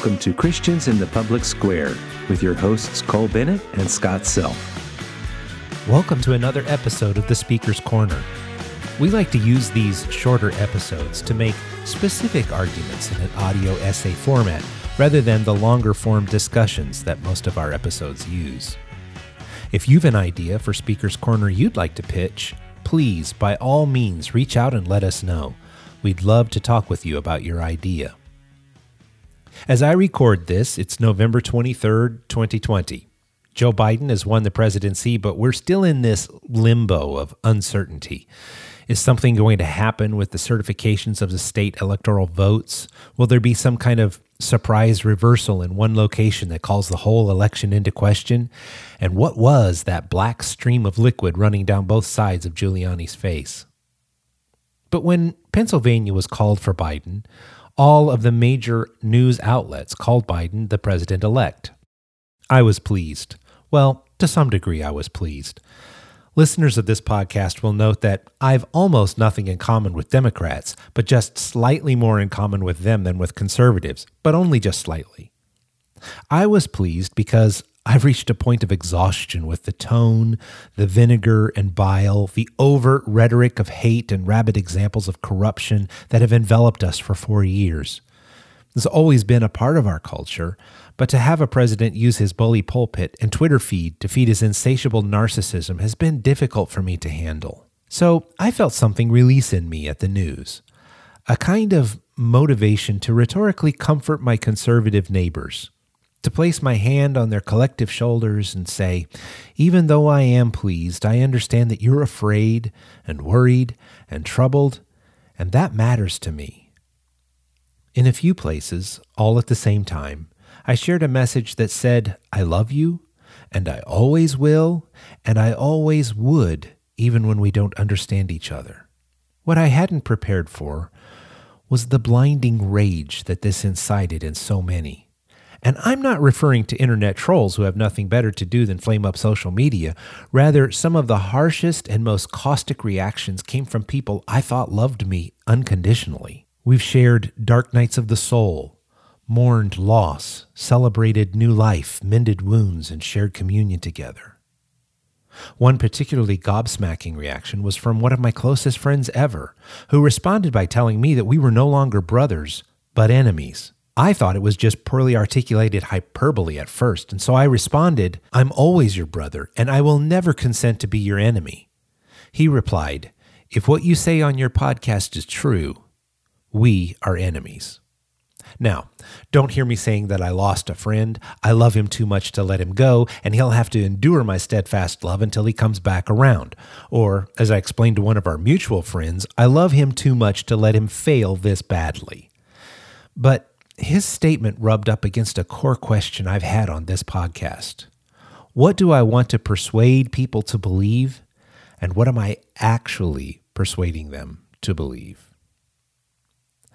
Welcome to Christians in the Public Square with your hosts Cole Bennett and Scott Self. Welcome to another episode of the Speaker's Corner. We like to use these shorter episodes to make specific arguments in an audio essay format rather than the longer form discussions that most of our episodes use. If you've an idea for Speaker's Corner you'd like to pitch, please, by all means, reach out and let us know. We'd love to talk with you about your idea. As I record this, it's November 23rd, 2020. Joe Biden has won the presidency, but we're still in this limbo of uncertainty. Is something going to happen with the certifications of the state electoral votes? Will there be some kind of surprise reversal in one location that calls the whole election into question? And what was that black stream of liquid running down both sides of Giuliani's face? But when Pennsylvania was called for Biden, all of the major news outlets called Biden the president elect. I was pleased. Well, to some degree, I was pleased. Listeners of this podcast will note that I've almost nothing in common with Democrats, but just slightly more in common with them than with conservatives, but only just slightly. I was pleased because I've reached a point of exhaustion with the tone, the vinegar and bile, the overt rhetoric of hate and rabid examples of corruption that have enveloped us for four years. Has always been a part of our culture, but to have a president use his bully pulpit and Twitter feed to feed his insatiable narcissism has been difficult for me to handle. So I felt something release in me at the news. A kind of motivation to rhetorically comfort my conservative neighbors to place my hand on their collective shoulders and say, Even though I am pleased, I understand that you're afraid and worried and troubled, and that matters to me. In a few places, all at the same time, I shared a message that said, I love you, and I always will, and I always would, even when we don't understand each other. What I hadn't prepared for was the blinding rage that this incited in so many. And I'm not referring to internet trolls who have nothing better to do than flame up social media. Rather, some of the harshest and most caustic reactions came from people I thought loved me unconditionally. We've shared dark nights of the soul, mourned loss, celebrated new life, mended wounds, and shared communion together. One particularly gobsmacking reaction was from one of my closest friends ever, who responded by telling me that we were no longer brothers, but enemies. I thought it was just poorly articulated hyperbole at first, and so I responded, I'm always your brother, and I will never consent to be your enemy. He replied, If what you say on your podcast is true, we are enemies. Now, don't hear me saying that I lost a friend. I love him too much to let him go, and he'll have to endure my steadfast love until he comes back around. Or, as I explained to one of our mutual friends, I love him too much to let him fail this badly. But his statement rubbed up against a core question I've had on this podcast. What do I want to persuade people to believe? And what am I actually persuading them to believe?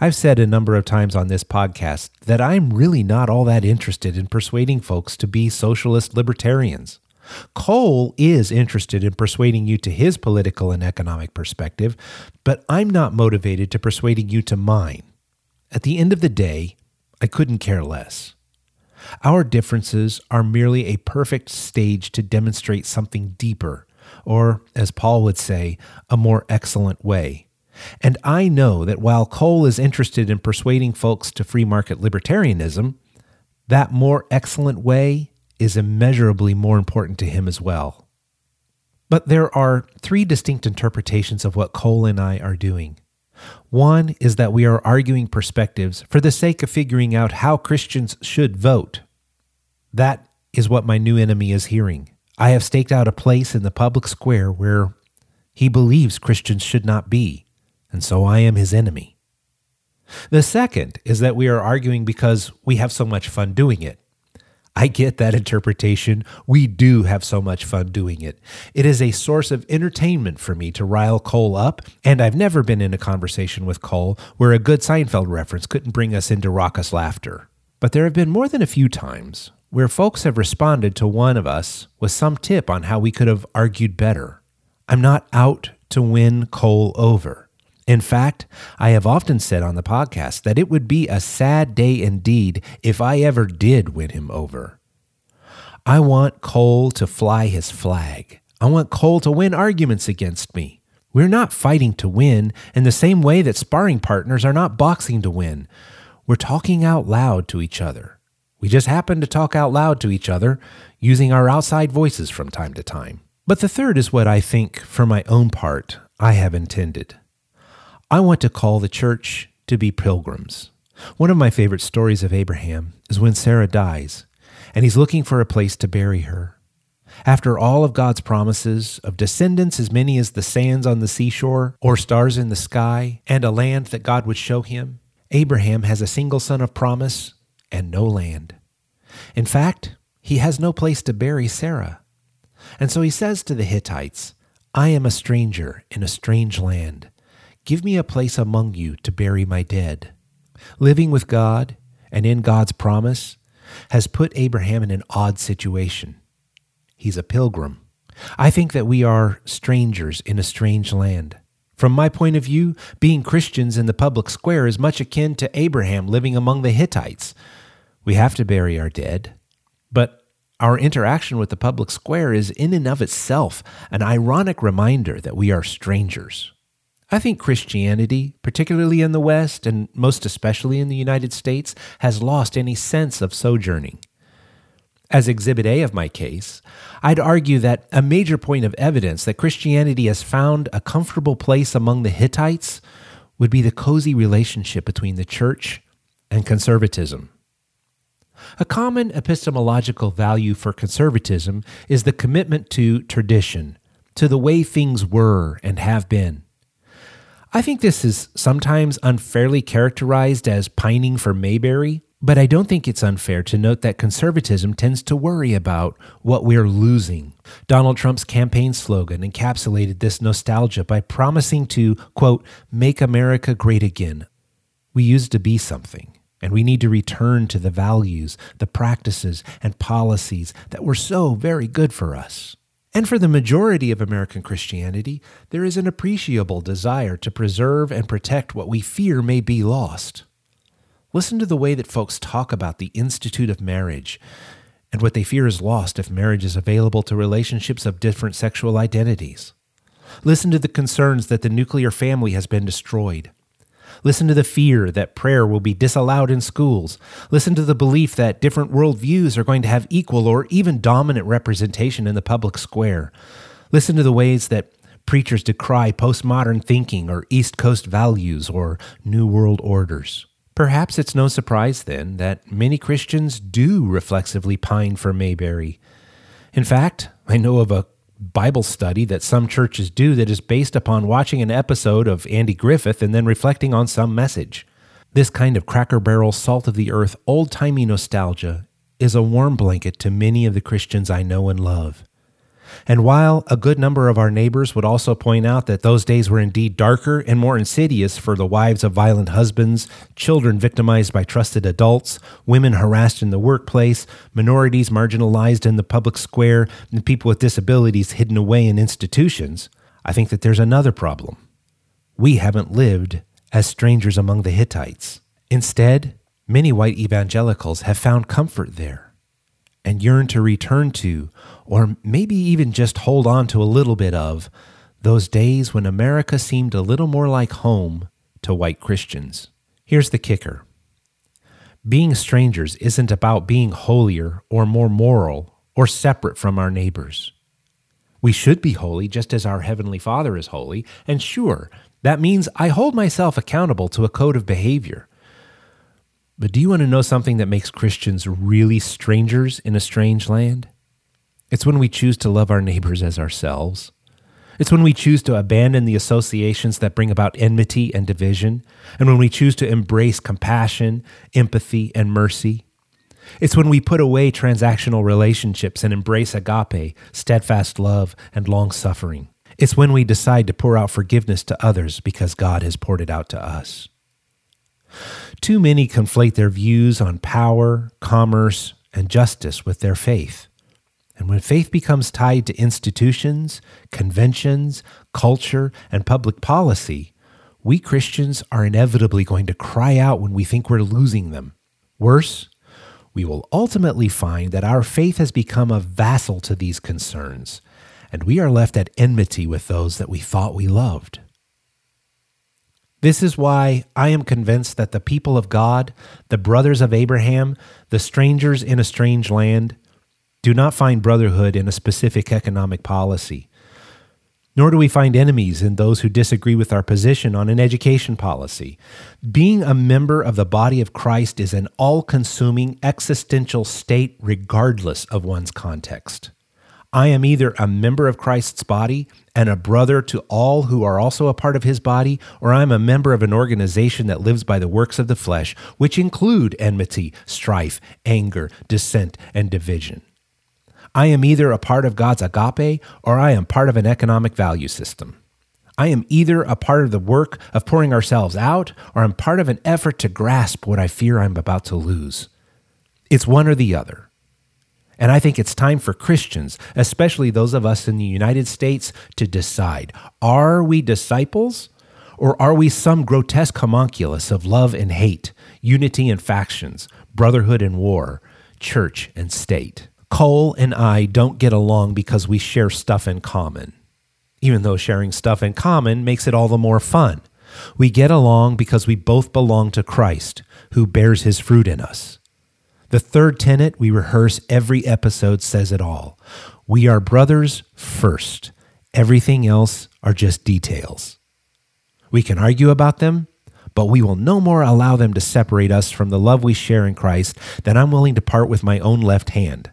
I've said a number of times on this podcast that I'm really not all that interested in persuading folks to be socialist libertarians. Cole is interested in persuading you to his political and economic perspective, but I'm not motivated to persuading you to mine. At the end of the day, I couldn't care less. Our differences are merely a perfect stage to demonstrate something deeper, or, as Paul would say, a more excellent way. And I know that while Cole is interested in persuading folks to free market libertarianism, that more excellent way is immeasurably more important to him as well. But there are three distinct interpretations of what Cole and I are doing. One is that we are arguing perspectives for the sake of figuring out how Christians should vote. That is what my new enemy is hearing. I have staked out a place in the public square where he believes Christians should not be, and so I am his enemy. The second is that we are arguing because we have so much fun doing it. I get that interpretation. We do have so much fun doing it. It is a source of entertainment for me to rile Cole up, and I've never been in a conversation with Cole where a good Seinfeld reference couldn't bring us into raucous laughter. But there have been more than a few times where folks have responded to one of us with some tip on how we could have argued better. I'm not out to win Cole over. In fact, I have often said on the podcast that it would be a sad day indeed if I ever did win him over. I want Cole to fly his flag. I want Cole to win arguments against me. We're not fighting to win in the same way that sparring partners are not boxing to win. We're talking out loud to each other. We just happen to talk out loud to each other using our outside voices from time to time. But the third is what I think, for my own part, I have intended. I want to call the church to be pilgrims. One of my favorite stories of Abraham is when Sarah dies and he's looking for a place to bury her. After all of God's promises of descendants as many as the sands on the seashore or stars in the sky, and a land that God would show him, Abraham has a single son of promise and no land. In fact, he has no place to bury Sarah. And so he says to the Hittites, I am a stranger in a strange land. Give me a place among you to bury my dead. Living with God and in God's promise has put Abraham in an odd situation. He's a pilgrim. I think that we are strangers in a strange land. From my point of view, being Christians in the public square is much akin to Abraham living among the Hittites. We have to bury our dead, but our interaction with the public square is in and of itself an ironic reminder that we are strangers. I think Christianity, particularly in the West and most especially in the United States, has lost any sense of sojourning. As Exhibit A of my case, I'd argue that a major point of evidence that Christianity has found a comfortable place among the Hittites would be the cozy relationship between the church and conservatism. A common epistemological value for conservatism is the commitment to tradition, to the way things were and have been. I think this is sometimes unfairly characterized as pining for Mayberry, but I don't think it's unfair to note that conservatism tends to worry about what we're losing. Donald Trump's campaign slogan encapsulated this nostalgia by promising to, quote, make America great again. We used to be something, and we need to return to the values, the practices, and policies that were so very good for us. And for the majority of American Christianity, there is an appreciable desire to preserve and protect what we fear may be lost. Listen to the way that folks talk about the institute of marriage and what they fear is lost if marriage is available to relationships of different sexual identities. Listen to the concerns that the nuclear family has been destroyed Listen to the fear that prayer will be disallowed in schools. Listen to the belief that different worldviews are going to have equal or even dominant representation in the public square. Listen to the ways that preachers decry postmodern thinking or East Coast values or New World orders. Perhaps it's no surprise then that many Christians do reflexively pine for Mayberry. In fact, I know of a Bible study that some churches do that is based upon watching an episode of Andy Griffith and then reflecting on some message. This kind of cracker barrel, salt of the earth, old timey nostalgia is a warm blanket to many of the Christians I know and love. And while a good number of our neighbors would also point out that those days were indeed darker and more insidious for the wives of violent husbands, children victimized by trusted adults, women harassed in the workplace, minorities marginalized in the public square, and people with disabilities hidden away in institutions, I think that there's another problem. We haven't lived as strangers among the Hittites. Instead, many white evangelicals have found comfort there yearn to return to, or maybe even just hold on to a little bit of, those days when America seemed a little more like home to white Christians. Here's the kicker being strangers isn't about being holier or more moral or separate from our neighbors. We should be holy just as our Heavenly Father is holy, and sure, that means I hold myself accountable to a code of behavior. But do you want to know something that makes Christians really strangers in a strange land? It's when we choose to love our neighbors as ourselves. It's when we choose to abandon the associations that bring about enmity and division, and when we choose to embrace compassion, empathy, and mercy. It's when we put away transactional relationships and embrace agape, steadfast love, and long suffering. It's when we decide to pour out forgiveness to others because God has poured it out to us. Too many conflate their views on power, commerce, and justice with their faith. And when faith becomes tied to institutions, conventions, culture, and public policy, we Christians are inevitably going to cry out when we think we're losing them. Worse, we will ultimately find that our faith has become a vassal to these concerns, and we are left at enmity with those that we thought we loved. This is why I am convinced that the people of God, the brothers of Abraham, the strangers in a strange land, do not find brotherhood in a specific economic policy. Nor do we find enemies in those who disagree with our position on an education policy. Being a member of the body of Christ is an all consuming existential state, regardless of one's context. I am either a member of Christ's body and a brother to all who are also a part of his body, or I am a member of an organization that lives by the works of the flesh, which include enmity, strife, anger, dissent, and division. I am either a part of God's agape or I am part of an economic value system. I am either a part of the work of pouring ourselves out or I'm part of an effort to grasp what I fear I'm about to lose. It's one or the other. And I think it's time for Christians, especially those of us in the United States, to decide are we disciples or are we some grotesque homunculus of love and hate, unity and factions, brotherhood and war, church and state? Cole and I don't get along because we share stuff in common, even though sharing stuff in common makes it all the more fun. We get along because we both belong to Christ, who bears his fruit in us. The third tenet we rehearse every episode says it all. We are brothers first. Everything else are just details. We can argue about them, but we will no more allow them to separate us from the love we share in Christ than I'm willing to part with my own left hand.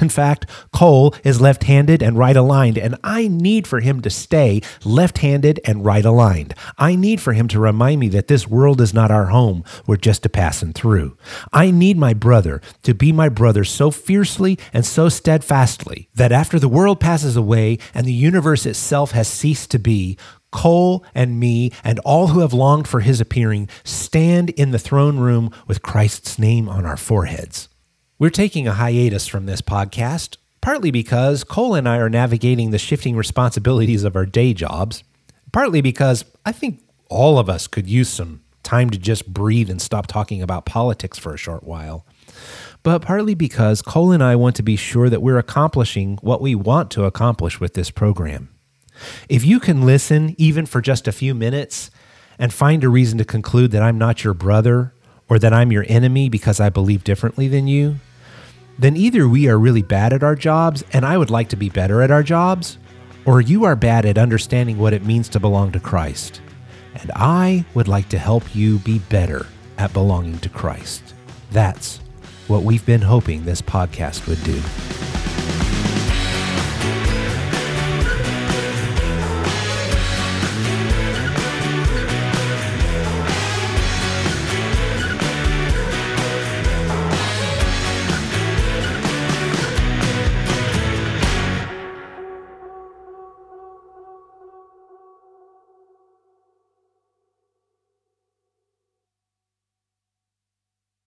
In fact, Cole is left handed and right aligned, and I need for him to stay left handed and right aligned. I need for him to remind me that this world is not our home, we're just a passing through. I need my brother to be my brother so fiercely and so steadfastly that after the world passes away and the universe itself has ceased to be, Cole and me and all who have longed for his appearing stand in the throne room with Christ's name on our foreheads. We're taking a hiatus from this podcast, partly because Cole and I are navigating the shifting responsibilities of our day jobs, partly because I think all of us could use some time to just breathe and stop talking about politics for a short while. But partly because Cole and I want to be sure that we're accomplishing what we want to accomplish with this program. If you can listen, even for just a few minutes, and find a reason to conclude that I'm not your brother or that I'm your enemy because I believe differently than you, then either we are really bad at our jobs and I would like to be better at our jobs, or you are bad at understanding what it means to belong to Christ. And I would like to help you be better at belonging to Christ. That's what we've been hoping this podcast would do.